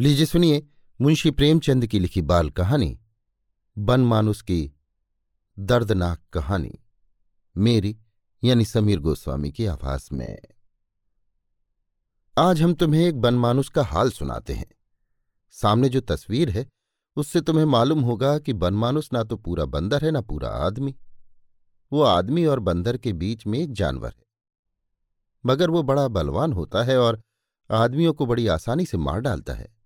लीजिए सुनिए मुंशी प्रेमचंद की लिखी बाल कहानी बन मानुस की दर्दनाक कहानी, मेरी यानी समीर गोस्वामी की आवाज़ में। आज हम तुम्हें एक बनमानुस का हाल सुनाते हैं। सामने जो तस्वीर है, उससे तुम्हें मालूम होगा कि बनमानुस ना तो पूरा बंदर है, ना पूरा आदमी। वो आदमी और बंदर के बीच में एक जानवर है। मगर वो बड़ा बलवान होता है और आदमियों को बड़ी आसानी से मार डालता है।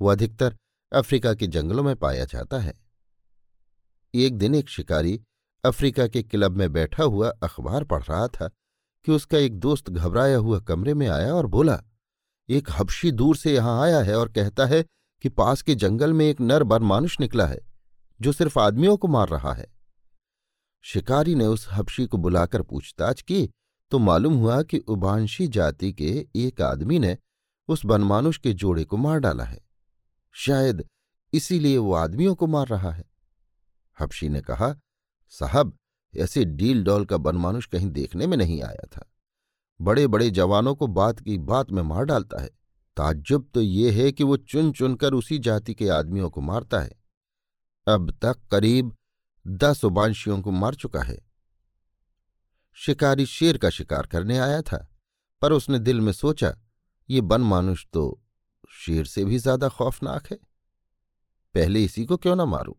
वो अधिकतर अफ्रीका के जंगलों में पाया जाता है। एक दिन एक शिकारी अफ्रीका के क्लब में बैठा हुआ अखबार पढ़ रहा था कि उसका एक दोस्त घबराया हुआ कमरे में आया और बोला, एक हबशी दूर से यहाँ आया है और कहता है कि पास के जंगल में एक नर बरमानुष निकला है, जो सिर्फ़ आदमियों को मार रहा है। शिकारी ने उस हबशी को बुलाकर पूछताछ की तो मालूम हुआ कि उबांशी जाति के एक आदमी ने उस बनमानुष के जोड़े को मार डाला है। शायद इसीलिए वो आदमियों को मार रहा है। हबशी ने कहा, साहब, ऐसे डील डॉल का बनमानुष कहीं देखने में नहीं आया था। बड़े बड़े जवानों को बात की बात में मार डालता है। ताज्जुब तो ये है कि वो चुन चुनकर उसी जाति के आदमियों को मारता है। अब तक करीब दस उबांशियों को मार चुका है। शिकारी शेर का शिकार करने आया था, पर उसने दिल में सोचा, ये बन मानुष तो शेर से भी ज़्यादा खौफनाक है। पहले इसी को क्यों ना मारूं?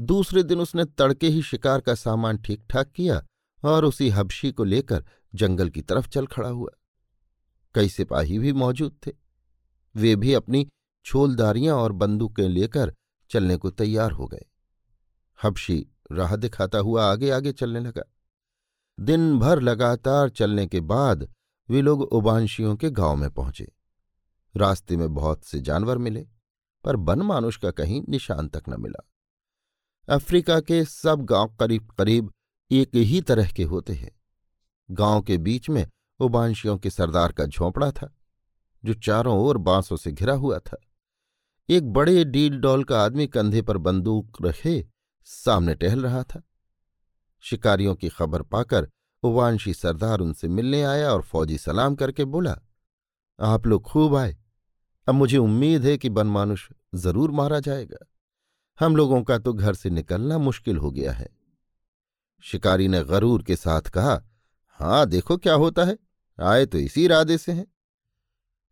दूसरे दिन उसने तड़के ही शिकार का सामान ठीक ठाक किया और उसी हबशी को लेकर जंगल की तरफ़ चल खड़ा हुआ। कई सिपाही भी मौजूद थे। वे भी अपनी छोलदारियाँ और बंदूकें लेकर चलने को तैयार हो गए। हबशी राह दिखाता हुआ आगे आगे चलने लगा। दिन भर लगातार चलने के बाद वे लोग उबांशियों के गाँव में पहुँचे। रास्ते में बहुत से जानवर मिले, पर बन मानुष का कहीं निशान तक न मिला। अफ्रीका के सब गाँव करीब करीब एक ही तरह के होते हैं। गाँव के बीच में उबांशियों के सरदार का झोंपड़ा था, जो चारों ओर बांसों से घिरा हुआ था। एक बड़े डील डॉल का आदमी कंधे पर बंदूक रखे सामने टहल रहा था। शिकारियों की खबर पाकर उवांशी सरदार उनसे मिलने आया और फौजी सलाम करके बोला, आप लोग खूब आए। अब मुझे उम्मीद है कि बनमानुष ज़रूर मारा जाएगा। हम लोगों का तो घर से निकलना मुश्किल हो गया है। शिकारी ने गरूर के साथ कहा, हाँ, देखो क्या होता है। आए तो इसी इरादे से हैं।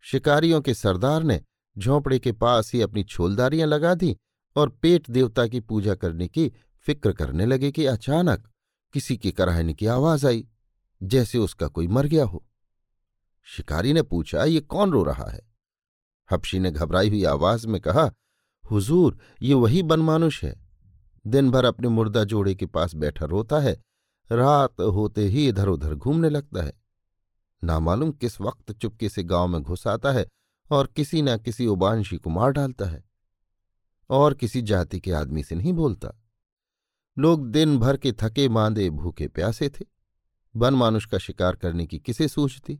शिकारियों के सरदार ने झोंपड़े के पास ही अपनी छोलदारियाँ लगा दी और पेट देवता की पूजा करने की फ़िक्र करने लगे कि अचानक किसी की कराहने की आवाज़ आई, जैसे उसका कोई मर गया हो। शिकारी ने पूछा, ये कौन रो रहा है? हपशी ने घबराई हुई आवाज़ में कहा, हुजूर, ये वही बनमानुष है। दिन भर अपने मुर्दा जोड़े के पास बैठा रोता है, रात होते ही इधर उधर घूमने लगता है। नामालूम किस वक्त चुपके से गाँव में घुस आता है और किसी न किसी उबांशी को मार डालता है। और किसी जाति के आदमी से नहीं बोलता। लोग दिन भर के थके, मांदे, भूखे, प्यासे थे। बन मानुष का शिकार करने की किसे सूझती?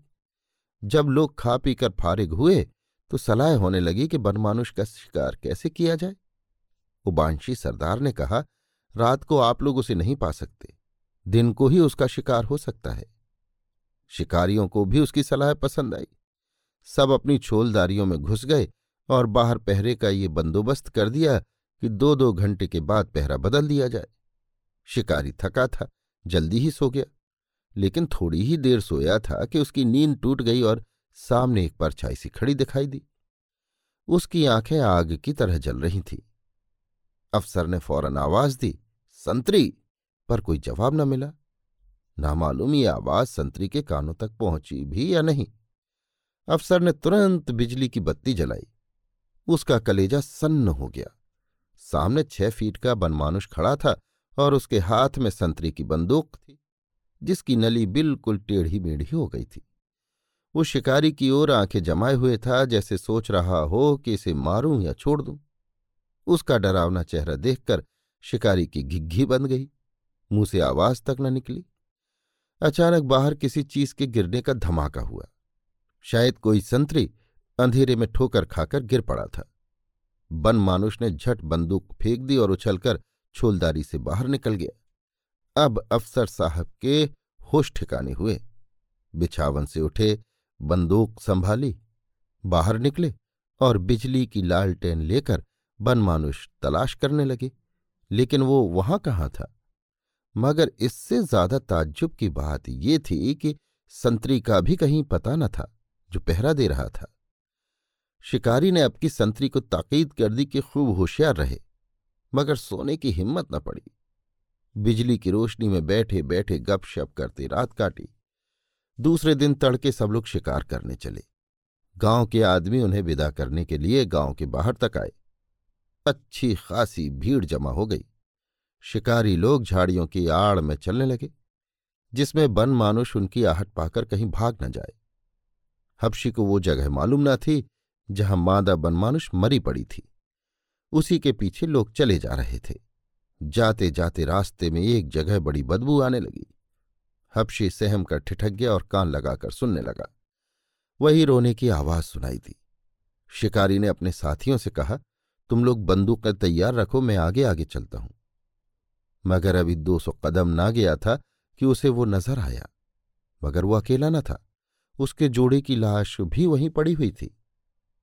जब लोग खा पीकर फारिग हुए तो सलाह होने लगी कि बनमानुष का शिकार कैसे किया जाए। उबांशी सरदार ने कहा, रात को आप लोग उसे नहीं पा सकते। दिन को ही उसका शिकार हो सकता है। शिकारियों को भी उसकी सलाह पसंद आई। सब अपनी छोलदारियों में घुस गए और बाहर पहरे का ये बंदोबस्त कर दिया कि दो दो घंटे के बाद पहरा बदल दिया जाए। शिकारी थका था, जल्दी ही सो गया। लेकिन थोड़ी ही देर सोया था कि उसकी नींद टूट गई और सामने एक परछाई सी खड़ी दिखाई दी। उसकी आँखें आग की तरह जल रही थीं। अफसर ने फ़ौरन आवाज़ दी, संतरी! पर कोई जवाब न मिला। नामालूम ये आवाज़ संतरी के कानों तक पहुँची भी या नहीं। अफसर ने तुरंत बिजली की बत्ती जलाई। उसका कलेजा सन्न हो गया। सामने छह फीट का बनमानुष खड़ा था और उसके हाथ में संतरी की बंदूक थी, जिसकी नली बिल्कुल टेढ़ी मेढ़ी हो गई थी। वो शिकारी की ओर आँखें जमाए हुए था, जैसे सोच रहा हो कि इसे मारूं या छोड़ दूँ। उसका डरावना चेहरा देखकर शिकारी की घिग्घी बंद गई। मुँह से आवाज़ तक न निकली। अचानक बाहर किसी चीज़ के गिरने का धमाका हुआ। शायद कोई संतरी अंधेरे में ठोकर खाकर गिर पड़ा था। बन मानुष ने झट बंदूक फेंक दी और उछलकर छोलदारी से बाहर निकल गया। अब अफसर साहब के होश ठिकाने हुए। बिछावन से उठे बंदूक संभाली, बाहर निकले और बिजली की लालटेन लेकर बनमानुष तलाश करने लगे, लेकिन वो वहाँ कहाँ था? मगर इससे ज़्यादा ताज्जुब की बात ये थी कि संतरी का भी कहीं पता न था जो पहरा दे रहा था। शिकारी ने की संतरी को ताकीद कर दी कि खूब होशियार रहे, मगर सोने की हिम्मत न पड़ी। बिजली की रोशनी में बैठे बैठे गपशप करते रात काटी। दूसरे दिन तड़के सब लोग शिकार करने चले। गाँव के आदमी उन्हें विदा करने के लिए गाँव के बाहर तक आए। अच्छी खासी भीड़ जमा हो गई। शिकारी लोग झाड़ियों की आड़ में चलने लगे, जिसमें बन मानुष उनकी आहट पाकर कहीं भाग न जाए। हबशी को वो जगह मालूम न थी, जहाँ मादा बनमानुष मरी पड़ी थी। उसी के पीछे लोग चले जा रहे थे। जाते जाते रास्ते में एक जगह बड़ी बदबू आने लगी। हबशी सहम कर ठिठक गया और कान लगाकर सुनने लगा। वही रोने की आवाज़ सुनाई दी। शिकारी ने अपने साथियों से कहा, तुम लोग बंदूकें तैयार रखो, मैं आगे आगे चलता हूँ। मगर अभी दो सौ कदम ना गया था कि उसे वो नज़र आया, मगर वो अकेला न था। उसके जोड़े की लाश भी वहीं पड़ी हुई थी।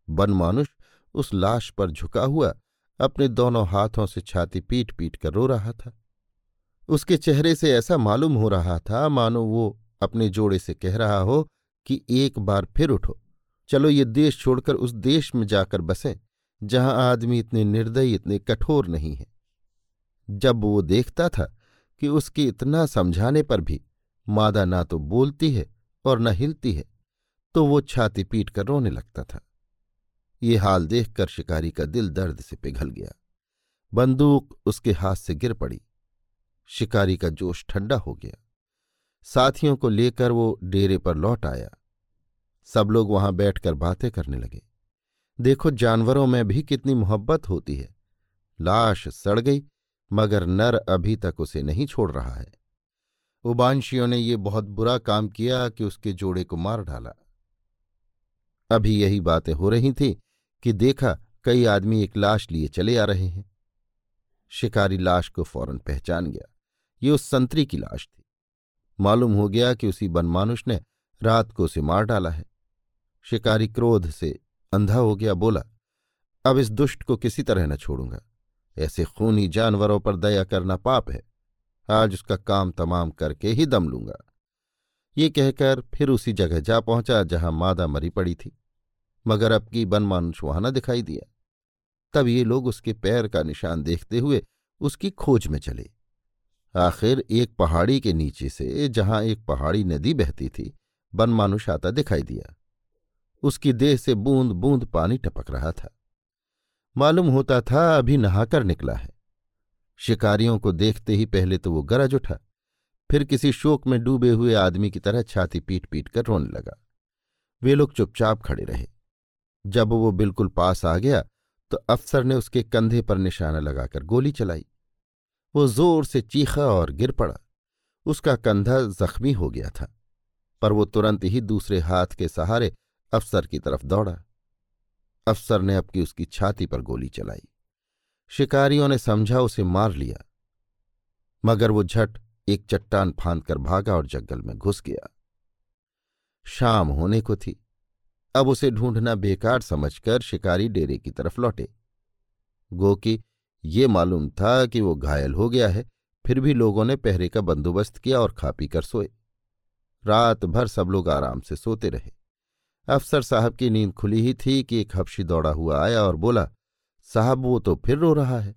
बनमानुष उस लाश पर झुका हुआ, अपने दोनों हाथों से छाती पीट पीट कर रो रहा था। उसके चेहरे से ऐसा मालूम हो रहा था, मानो वो अपने जोड़े से कह रहा हो कि एक बार फिर उठो। चलो ये देश छोड़कर उस देश में जाकर बसें, जहाँ आदमी इतने निर्दयी, इतने कठोर नहीं है। जब वो देखता था कि उसके इतना समझाने पर भी मादा ना तो बोलती है और न हिलती है तो वो छाती पीट कर रोने लगता था। ये हाल देखकर शिकारी का दिल दर्द से पिघल गया। बंदूक उसके हाथ से गिर पड़ी। शिकारी का जोश ठंडा हो गया। साथियों को लेकर वो डेरे पर लौट आया। सब लोग वहाँ बैठकर बातें करने लगे। देखो, जानवरों में भी कितनी मोहब्बत होती है। लाश सड़ गई, मगर नर अभी तक उसे नहीं छोड़ रहा है। उबांशियों ने ये बहुत बुरा काम किया कि उसके जोड़े को मार डाला। अभी यही बातें हो रही थी कि देखा, कई आदमी एक लाश लिए चले आ रहे हैं। शिकारी लाश को फ़ौरन पहचान गया। ये उस संतरी की लाश थी। मालूम हो गया कि उसी बनमानुष ने रात को उसे मार डाला है। शिकारी क्रोध से अंधा हो गया, बोला, अब इस दुष्ट को किसी तरह न छोड़ूँगा। ऐसे खूनी जानवरों पर दया करना पाप है। आज उसका काम तमाम करके ही दम लूँगा। ये कहकर फिर उसी जगह जा पहुँचा, जहाँ मादा मरी पड़ी थी। मगर अब की बनमानुष वहाँ न दिखाई दिया। तब ये लोग उसके पैर का निशान देखते हुए उसकी खोज में चले। आखिर एक पहाड़ी के नीचे से जहाँ एक पहाड़ी नदी बहती थी बनमानुष आता दिखाई दिया। उसकी देह से बूंद बूंद पानी टपक रहा था। मालूम होता था अभी नहाकर निकला है। शिकारियों को देखते ही पहले तो वो गरज उठा। फिर किसी शोक में डूबे हुए आदमी की तरह छाती पीट पीट कर रोने लगा। वे लोग चुपचाप खड़े रहे। जब वो बिल्कुल पास आ गया तो अफसर ने उसके कंधे पर निशाना लगाकर गोली चलाई। वो ज़ोर से चीखा और गिर पड़ा। उसका कंधा जख्मी हो गया था, पर वो तुरंत ही दूसरे हाथ के सहारे अफसर की तरफ़ दौड़ा। अफसर ने अब की उसकी छाती पर गोली चलाई। शिकारियों ने समझा उसे मार लिया, मगर वो झट एक चट्टान फांद कर भागा और जंगल में घुस गया। शाम होने को थी। अब उसे ढूंढना बेकार समझकर शिकारी डेरे की तरफ़ लौटे। गो कि ये मालूम था कि वो घायल हो गया है, फिर भी लोगों ने पहरे का बंदोबस्त किया और खा पी कर सोए। रात भर सब लोग आराम से सोते रहे। अफसर साहब की नींद खुली ही थी कि एक हफ्शी दौड़ा हुआ आया और बोला, साहब, वो तो फिर रो रहा है।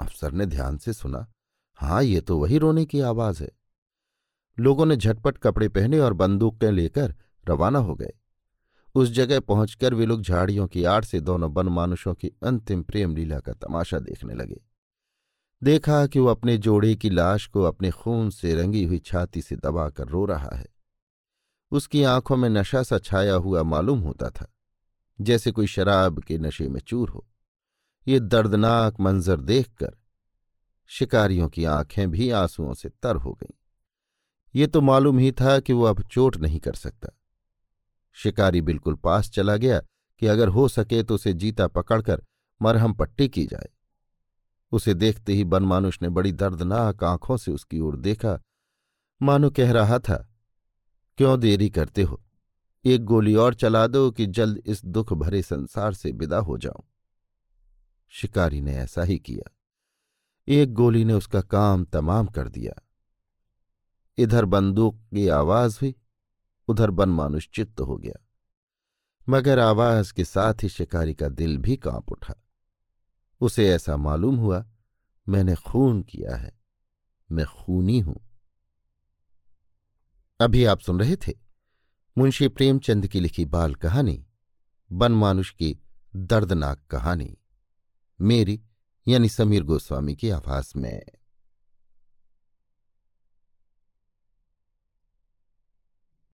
अफसर ने ध्यान से सुना हाँ ये तो वही रोने की आवाज़ है। लोगों ने झटपट कपड़े पहने और बंदूकें लेकर रवाना हो गए। उस जगह पहुंचकर वे लोग झाड़ियों की आड़ से दोनों बनमानुषों की अंतिम प्रेम लीला का तमाशा देखने लगे। देखा कि वो अपने जोड़े की लाश को अपने खून से रंगी हुई छाती से दबाकर रो रहा है। उसकी आँखों में नशा सा छाया हुआ मालूम होता था, जैसे कोई शराब के नशे में चूर हो। ये दर्दनाक मंजर देखकर शिकारियों की आँखें भी आंसुओं से तर हो गईं। ये तो मालूम ही था कि वो अब चोट नहीं कर सकता। शिकारी बिल्कुल पास चला गया कि अगर हो सके तो उसे जीता पकड़कर मरहम पट्टी की जाए। उसे देखते ही बनमानुष ने बड़ी दर्दनाक आँखों से उसकी ओर देखा। मानो कह रहा था, क्यों देरी करते हो? एक गोली और चला दो कि जल्द इस दुख भरे संसार से विदा हो जाऊँ। शिकारी ने ऐसा ही किया। एक गोली ने उसका काम तमाम कर दिया। इधर बंदूक की आवाज़ हुई उधर बनमानुष चित्त हो गया। मगर आवाज़ के साथ ही शिकारी का दिल भी काँप उठा। उसे ऐसा मालूम हुआ, मैंने खून किया है, मैं खूनी हूँ। अभी आप सुन रहे थे मुंशी प्रेमचंद की लिखी बाल कहानी, बनमानुष की दर्दनाक कहानी। मेरी यानी समीर गोस्वामी की आवाज़ में।